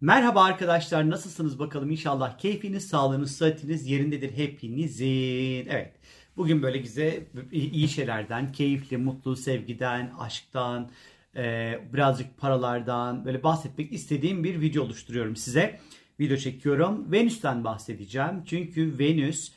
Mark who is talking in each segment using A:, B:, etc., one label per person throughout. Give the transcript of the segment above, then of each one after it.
A: Merhaba arkadaşlar nasılsınız bakalım inşallah keyfiniz, sağlığınız, sıhhatiniz yerindedir hepinizin. Evet bugün böyle güzel iyi şeylerden, keyifli, mutlu, sevgiden, aşktan, e, birazcık paralardan böyle bahsetmek istediğim bir video oluşturuyorum size. Video çekiyorum. Venüs'ten bahsedeceğim. Çünkü Venüs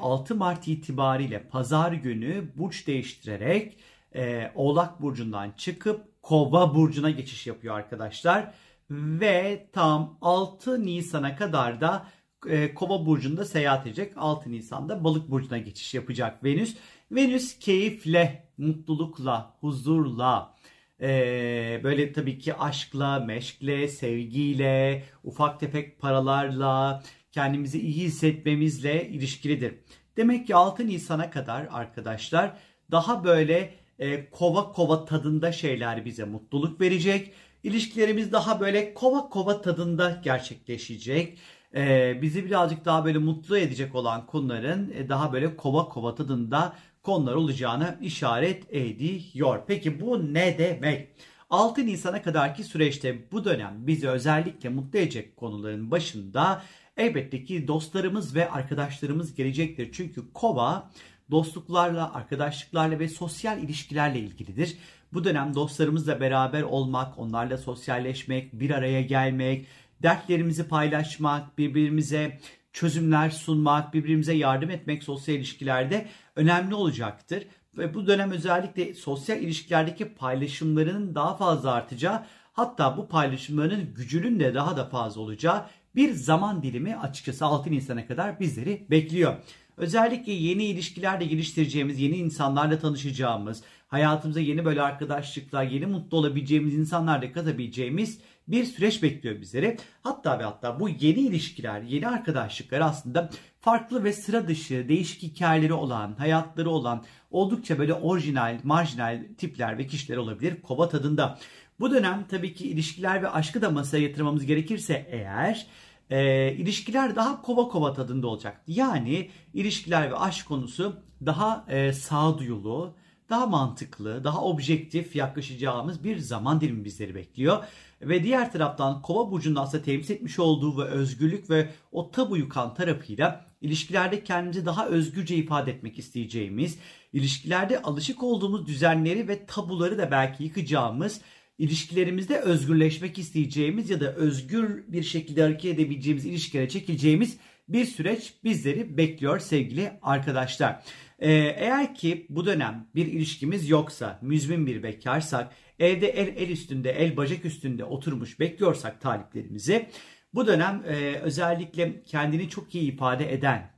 A: 6 e, Mart itibariyle pazar günü burç değiştirerek e, Oğlak Burcu'ndan çıkıp Kova Burcu'na geçiş yapıyor arkadaşlar ve tam 6 Nisan'a kadar da e, Kova burcunda seyahat edecek. 6 Nisan'da Balık burcuna geçiş yapacak Venüs. Venüs keyifle, mutlulukla, huzurla, e, böyle tabii ki aşkla, meşkle, sevgiyle, ufak tefek paralarla, kendimizi iyi hissetmemizle ilişkilidir. Demek ki 6 Nisan'a kadar arkadaşlar daha böyle e, kova kova tadında şeyler bize mutluluk verecek İlişkilerimiz daha böyle kova kova tadında gerçekleşecek. Ee, bizi birazcık daha böyle mutlu edecek olan konuların e, daha böyle kova kova tadında konular olacağını işaret ediyor. Peki bu ne demek? 6 Nisan'a kadarki süreçte bu dönem bizi özellikle mutlu edecek konuların başında elbette ki dostlarımız ve arkadaşlarımız gelecektir. Çünkü kova dostluklarla, arkadaşlıklarla ve sosyal ilişkilerle ilgilidir. Bu dönem dostlarımızla beraber olmak, onlarla sosyalleşmek, bir araya gelmek, dertlerimizi paylaşmak, birbirimize çözümler sunmak, birbirimize yardım etmek sosyal ilişkilerde önemli olacaktır. Ve bu dönem özellikle sosyal ilişkilerdeki paylaşımların daha fazla artacağı, hatta bu paylaşımların gücünün de daha da fazla olacağı bir zaman dilimi açıkçası 6 Nisan'a kadar bizleri bekliyor. Özellikle yeni ilişkilerle geliştireceğimiz, yeni insanlarla tanışacağımız, hayatımıza yeni böyle arkadaşlıklar, yeni mutlu olabileceğimiz insanlarla katabileceğimiz bir süreç bekliyor bizleri. Hatta ve hatta bu yeni ilişkiler, yeni arkadaşlıklar aslında farklı ve sıra dışı, değişik hikayeleri olan, hayatları olan, oldukça böyle orijinal, marjinal tipler ve kişiler olabilir kova tadında. Bu dönem tabii ki ilişkiler ve aşkı da masaya yatırmamız gerekirse eğer e, ilişkiler daha kova kova tadında olacak. Yani ilişkiler ve aşk konusu daha e, sağduyulu, daha mantıklı, daha objektif yaklaşacağımız bir zaman dilimi bizleri bekliyor. Ve diğer taraftan kova burcunun aslında temsil etmiş olduğu ve özgürlük ve o tabu yukan tarafıyla ilişkilerde kendimizi daha özgürce ifade etmek isteyeceğimiz, ilişkilerde alışık olduğumuz düzenleri ve tabuları da belki yıkacağımız ilişkilerimizde özgürleşmek isteyeceğimiz ya da özgür bir şekilde hareket edebileceğimiz ilişkilere çekileceğimiz bir süreç bizleri bekliyor sevgili arkadaşlar. Ee, eğer ki bu dönem bir ilişkimiz yoksa, müzmin bir bekarsak, evde el el üstünde, el bacak üstünde oturmuş bekliyorsak taliplerimizi, bu dönem e, özellikle kendini çok iyi ifade eden,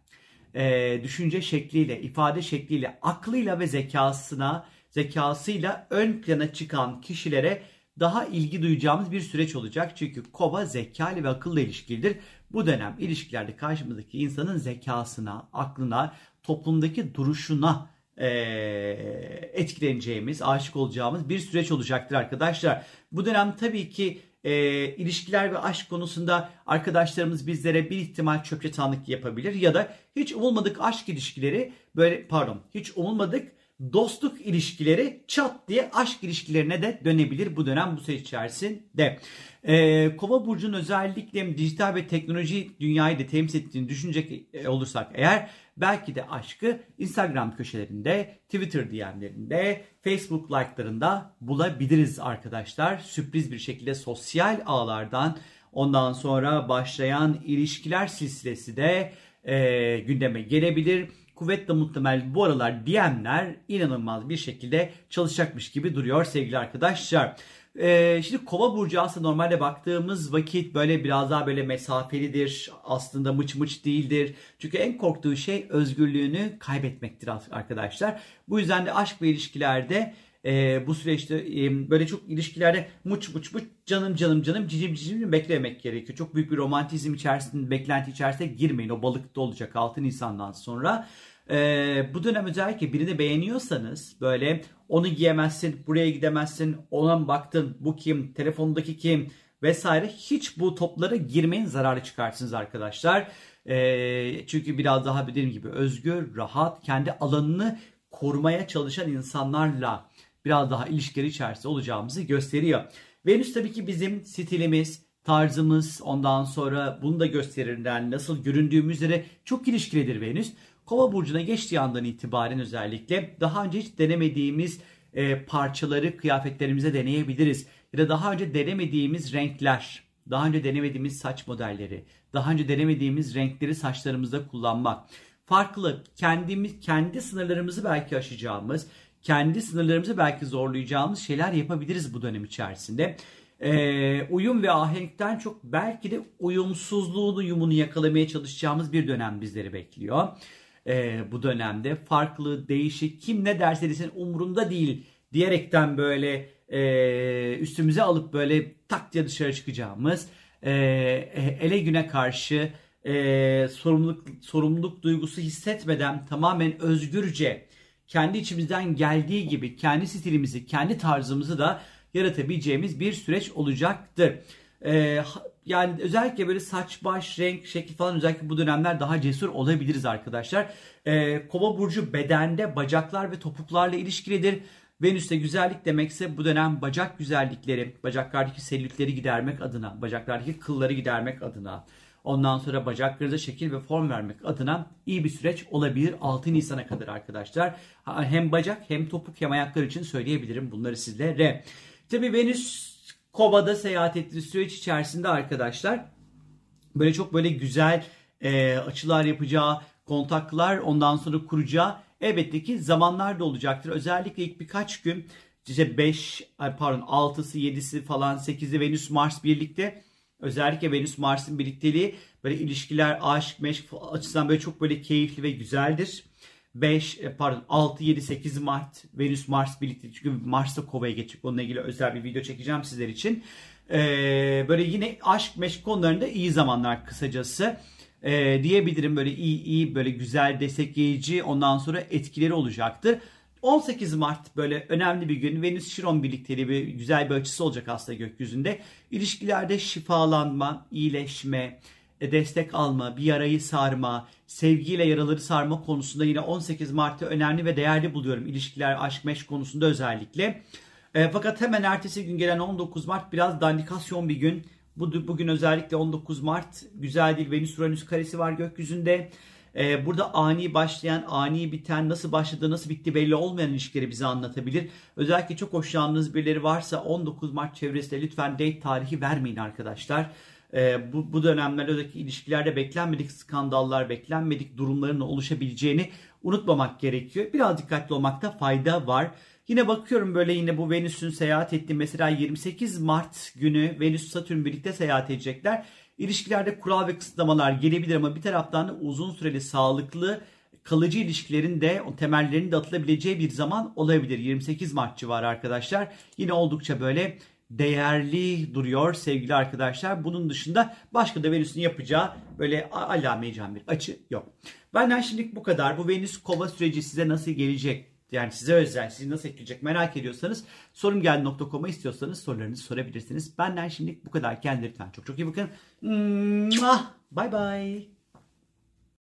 A: e, düşünce şekliyle, ifade şekliyle, aklıyla ve zekasına zekasıyla ön plana çıkan kişilere daha ilgi duyacağımız bir süreç olacak. Çünkü kova zekalı ve akıllı ilişkilidir. Bu dönem ilişkilerde karşımızdaki insanın zekasına, aklına, toplumdaki duruşuna e, etkileneceğimiz, aşık olacağımız bir süreç olacaktır arkadaşlar. Bu dönem tabii ki e, ilişkiler ve aşk konusunda arkadaşlarımız bizlere bir ihtimal çöpçetanlık yapabilir ya da hiç umulmadık aşk ilişkileri böyle pardon hiç umulmadık dostluk ilişkileri çat diye aşk ilişkilerine de dönebilir bu dönem bu süreç içerisinde. Ee, Kova burcunun özellikle dijital ve teknoloji dünyayı da temsil ettiğini düşünecek e, olursak eğer belki de aşkı Instagram köşelerinde, Twitter DM'lerinde, Facebook like'larında bulabiliriz arkadaşlar. Sürpriz bir şekilde sosyal ağlardan ondan sonra başlayan ilişkiler silsilesi de e, gündeme gelebilir kuvvetle muhtemel bu aralar DM'ler inanılmaz bir şekilde çalışacakmış gibi duruyor sevgili arkadaşlar. Ee, şimdi kova burcu aslında normalde baktığımız vakit böyle biraz daha böyle mesafelidir. Aslında mıç mıç değildir. Çünkü en korktuğu şey özgürlüğünü kaybetmektir arkadaşlar. Bu yüzden de aşk ve ilişkilerde e, bu süreçte e, böyle çok ilişkilerde muç muç muç canım canım canım cicim cicim beklemek gerekiyor. Çok büyük bir romantizm içerisinde, beklenti içerisinde girmeyin. O balıkta olacak 6 Nisan'dan sonra. E, bu dönem özellikle birini beğeniyorsanız böyle onu giyemezsin, buraya gidemezsin, ona mı baktın, bu kim, telefondaki kim vesaire hiç bu toplara girmeyin zararlı çıkarsınız arkadaşlar. E, çünkü biraz daha dediğim gibi özgür, rahat, kendi alanını korumaya çalışan insanlarla biraz daha ilişkileri içerisinde olacağımızı gösteriyor. Venüs tabii ki bizim stilimiz, tarzımız ondan sonra bunu da gösterirden nasıl göründüğümüz üzere çok ilişkilidir Venüs. Kova burcuna geçtiği andan itibaren özellikle daha önce hiç denemediğimiz e, parçaları kıyafetlerimize deneyebiliriz. Ya da daha önce denemediğimiz renkler, daha önce denemediğimiz saç modelleri, daha önce denemediğimiz renkleri saçlarımızda kullanmak. Farklı kendimiz kendi sınırlarımızı belki aşacağımız, kendi sınırlarımızı belki zorlayacağımız şeyler yapabiliriz bu dönem içerisinde. Ee, uyum ve ahenkten çok belki de uyumsuzluğun uyumunu yakalamaya çalışacağımız bir dönem bizleri bekliyor. Ee, bu dönemde farklı, değişik, kim ne derse desin umurumda değil diyerekten böyle e, üstümüze alıp böyle tak diye dışarı çıkacağımız e, ele güne karşı e, sorumluluk sorumluluk duygusu hissetmeden tamamen özgürce kendi içimizden geldiği gibi kendi stilimizi, kendi tarzımızı da yaratabileceğimiz bir süreç olacaktır. Ee, yani özellikle böyle saç, baş, renk, şekil falan özellikle bu dönemler daha cesur olabiliriz arkadaşlar. Ee, Kova burcu bedende bacaklar ve topuklarla ilişkilidir. Venüs'te güzellik demekse bu dönem bacak güzellikleri, bacaklardaki selülitleri gidermek adına, bacaklardaki kılları gidermek adına, ondan sonra bacaklarınıza şekil ve form vermek adına iyi bir süreç olabilir 6 Nisan'a kadar arkadaşlar. Hem bacak hem topuk hem ayaklar için söyleyebilirim bunları sizlere. Tabii Venüs Kova'da seyahat ettiği süreç içerisinde arkadaşlar böyle çok böyle güzel e, açılar yapacağı, kontaklar ondan sonra kuracağı elbette ki zamanlar da olacaktır. Özellikle ilk birkaç gün işte 5 pardon 6'sı 7'si falan 8'i Venüs Mars birlikte özellikle Venüs Mars'ın birlikteliği böyle ilişkiler aşk meşk açısından böyle çok böyle keyifli ve güzeldir. 5 e, pardon 6 7 8 Mart Venüs Mars birlikte çünkü Mars'ta Kova'ya geçecek. Onunla ilgili özel bir video çekeceğim sizler için. Ee, böyle yine aşk meşk konularında iyi zamanlar kısacası. Ee, diyebilirim böyle iyi iyi böyle güzel destekleyici ondan sonra etkileri olacaktır. 18 Mart böyle önemli bir gün. Venüs Şiron birlikteliği bir güzel bir açısı olacak aslında gökyüzünde. İlişkilerde şifalanma, iyileşme, e, destek alma, bir yarayı sarma, sevgiyle yaraları sarma konusunda yine 18 Mart'ı önemli ve değerli buluyorum. İlişkiler, aşk, meşk konusunda özellikle. E, fakat hemen ertesi gün gelen 19 Mart biraz dandikasyon bir gün. Bu, bugün özellikle 19 Mart güzel değil Venüs Uranüs karesi var gökyüzünde. Ee, burada ani başlayan, ani biten, nasıl başladı, nasıl bitti belli olmayan ilişkileri bize anlatabilir. Özellikle çok hoşlandığınız birileri varsa 19 Mart çevresinde lütfen date tarihi vermeyin arkadaşlar e, bu, bu dönemlerde özellikle ilişkilerde beklenmedik skandallar, beklenmedik durumların oluşabileceğini unutmamak gerekiyor. Biraz dikkatli olmakta fayda var. Yine bakıyorum böyle yine bu Venüs'ün seyahat ettiği mesela 28 Mart günü Venüs Satürn birlikte seyahat edecekler. İlişkilerde kural ve kısıtlamalar gelebilir ama bir taraftan da uzun süreli sağlıklı kalıcı ilişkilerin de o temellerinin de atılabileceği bir zaman olabilir. 28 Mart civarı arkadaşlar. Yine oldukça böyle değerli duruyor sevgili arkadaşlar. Bunun dışında başka da Venüs'ün yapacağı böyle alameyeceğim bir açı yok. Benden şimdilik bu kadar. Bu Venüs kova süreci size nasıl gelecek? Yani size özel, sizi nasıl etkileyecek merak ediyorsanız sorumgeldi.com'a istiyorsanız sorularınızı sorabilirsiniz. Benden şimdilik bu kadar. Kendinize lütfen çok çok iyi bakın. Bye bye.